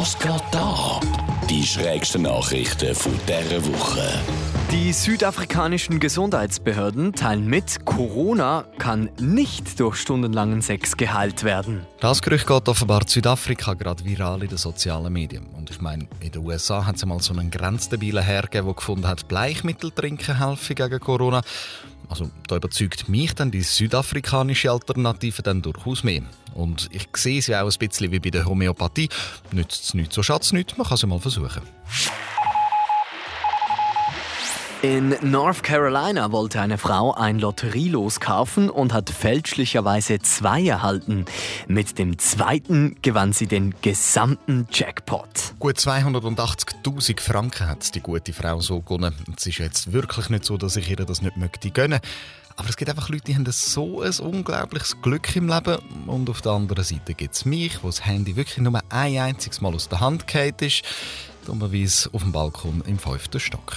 Was geht da? Die schrägsten Nachrichten von dieser Woche. Die südafrikanischen Gesundheitsbehörden teilen mit, Corona kann nicht durch stundenlangen Sex geheilt werden. Das Gerücht geht offenbar Südafrika gerade viral in den sozialen Medien. Und ich meine, in den USA hat es mal so einen grenzdebilen Herr gegeben, der gefunden hat, Bleichmittel trinken helfen gegen Corona. Also da überzeugt mich dann die südafrikanische Alternative dann durchaus mehr. Und ich sehe sie auch ein bisschen wie bei der Homöopathie. Nützt es nichts, so schadet es nichts, man kann es mal versuchen. In North Carolina wollte eine Frau ein Lotterielos kaufen und hat fälschlicherweise zwei erhalten. Mit dem zweiten gewann sie den gesamten Jackpot. Gut 280.000 Franken hat die gute Frau so gewonnen. Es ist jetzt wirklich nicht so, dass ich ihr das nicht möchte gönnen. Aber es gibt einfach Leute, die haben so ein unglaubliches Glück im Leben. Und auf der anderen Seite gibt es mich, wo das Handy wirklich nur ein einziges Mal aus der Hand gefallen ist. Dummerweise auf dem Balkon im fünften Stock.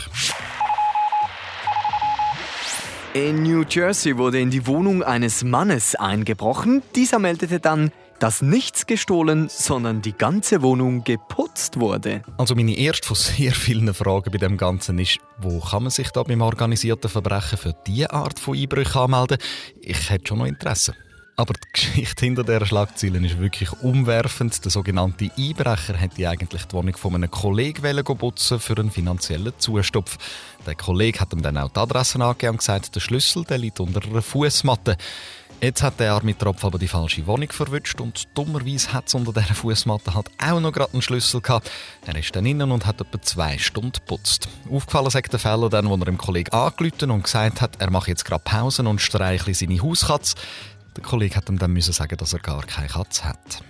In New Jersey wurde in die Wohnung eines Mannes eingebrochen. Dieser meldete dann, dass nichts gestohlen, sondern die ganze Wohnung geputzt wurde. Also meine erste von sehr vielen Fragen bei dem Ganzen ist, wo kann man sich da beim organisierten Verbrechen für diese Art von Einbrüchen anmelden? Ich hätte schon noch Interesse. Aber die Geschichte hinter dieser Schlagzeile ist wirklich umwerfend. Der sogenannte Einbrecher hätte eigentlich die Wohnung von einem Kollegen putzen für einen finanziellen Zustopf. Der Kollege hat ihm dann auch die Adresse angegeben und gesagt, der Schlüssel der liegt unter einer Fußmatte. Jetzt hat der arme Tropf aber die falsche Wohnung verwünscht und dummerweise hat es unter dieser Fußmatte halt auch noch gerade einen Schlüssel gehabt. Er ist dann innen und hat etwa zwei Stunden geputzt. Aufgefallen sagt der Fäller dann, als er dem Kollegen angerufen und gesagt hat, er mache jetzt gerade Pausen und streichle seine Hauskatze. Der Kollege hat ihm dann müssen sagen, dass er gar keine Katze hat.